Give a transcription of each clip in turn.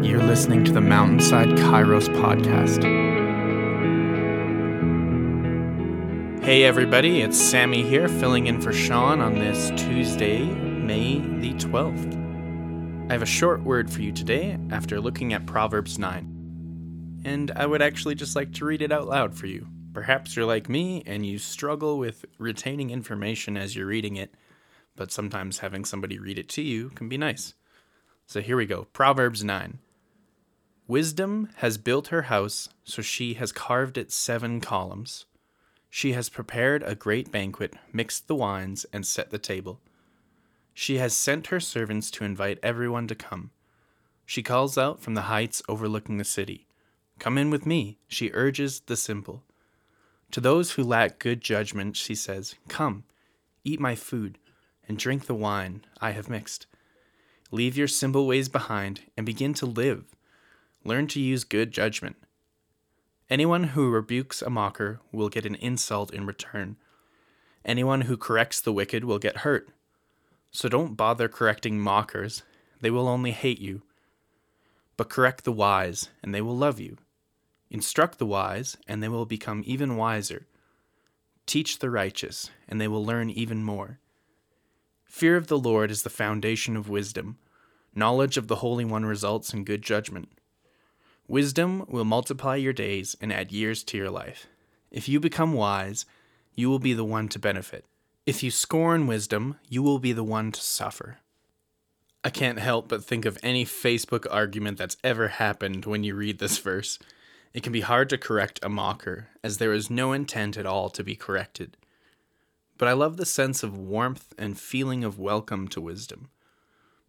You're listening to the Mountainside Kairos podcast. Hey, everybody, it's Sammy here, filling in for Sean on this Tuesday, May the 12th. I have a short word for you today after looking at Proverbs 9. And I would actually just like to read it out loud for you. Perhaps you're like me and you struggle with retaining information as you're reading it, but sometimes having somebody read it to you can be nice. So here we go Proverbs 9. Wisdom has built her house, so she has carved it seven columns. She has prepared a great banquet, mixed the wines, and set the table. She has sent her servants to invite everyone to come. She calls out from the heights overlooking the city. Come in with me, she urges the simple. To those who lack good judgment, she says, Come, eat my food, and drink the wine I have mixed. Leave your simple ways behind and begin to live. Learn to use good judgment. Anyone who rebukes a mocker will get an insult in return. Anyone who corrects the wicked will get hurt. So don't bother correcting mockers, they will only hate you. But correct the wise, and they will love you. Instruct the wise, and they will become even wiser. Teach the righteous, and they will learn even more. Fear of the Lord is the foundation of wisdom. Knowledge of the Holy One results in good judgment. Wisdom will multiply your days and add years to your life. If you become wise, you will be the one to benefit. If you scorn wisdom, you will be the one to suffer. I can't help but think of any Facebook argument that's ever happened when you read this verse. It can be hard to correct a mocker, as there is no intent at all to be corrected. But I love the sense of warmth and feeling of welcome to wisdom.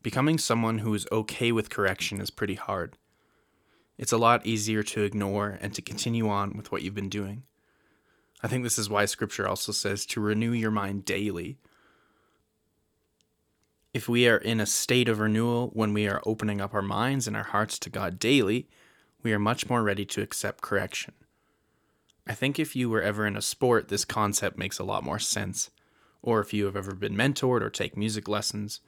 Becoming someone who is okay with correction is pretty hard. It's a lot easier to ignore and to continue on with what you've been doing. I think this is why Scripture also says to renew your mind daily. If we are in a state of renewal when we are opening up our minds and our hearts to God daily, we are much more ready to accept correction. I think if you were ever in a sport, this concept makes a lot more sense. Or if you have ever been mentored or take music lessons.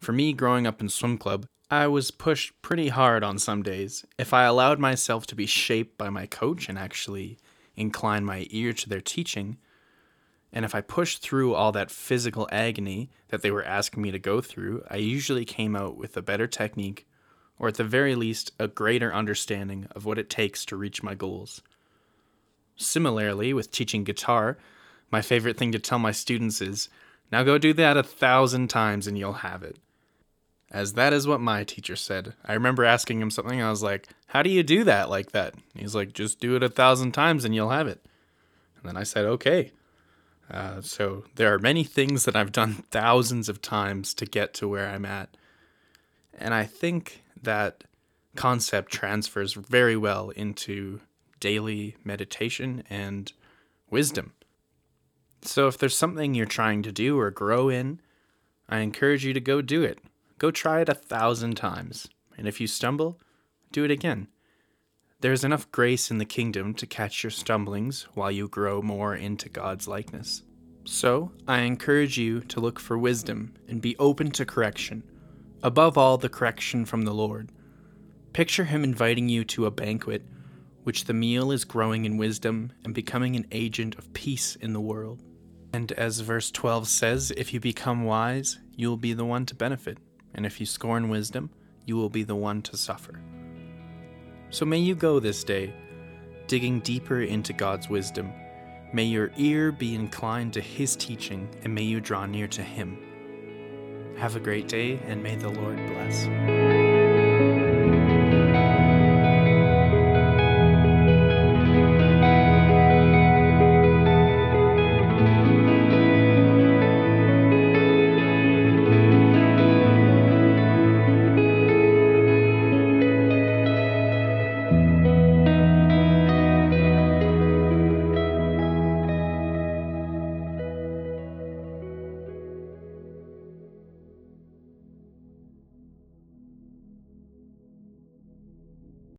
For me, growing up in swim club, I was pushed pretty hard on some days. If I allowed myself to be shaped by my coach and actually incline my ear to their teaching, and if I pushed through all that physical agony that they were asking me to go through, I usually came out with a better technique, or at the very least, a greater understanding of what it takes to reach my goals. Similarly, with teaching guitar, my favorite thing to tell my students is now go do that a thousand times and you'll have it as that is what my teacher said. I remember asking him something. I was like, How do you do that like that? He's like, Just do it a thousand times and you'll have it. And then I said, Okay. Uh, so there are many things that I've done thousands of times to get to where I'm at. And I think that concept transfers very well into daily meditation and wisdom. So if there's something you're trying to do or grow in, I encourage you to go do it. Go try it a thousand times, and if you stumble, do it again. There is enough grace in the kingdom to catch your stumblings while you grow more into God's likeness. So, I encourage you to look for wisdom and be open to correction, above all, the correction from the Lord. Picture Him inviting you to a banquet, which the meal is growing in wisdom and becoming an agent of peace in the world. And as verse 12 says, if you become wise, you will be the one to benefit and if you scorn wisdom, you will be the one to suffer. So may you go this day, digging deeper into God's wisdom. May your ear be inclined to His teaching, and may you draw near to Him. Have a great day, and may the Lord bless.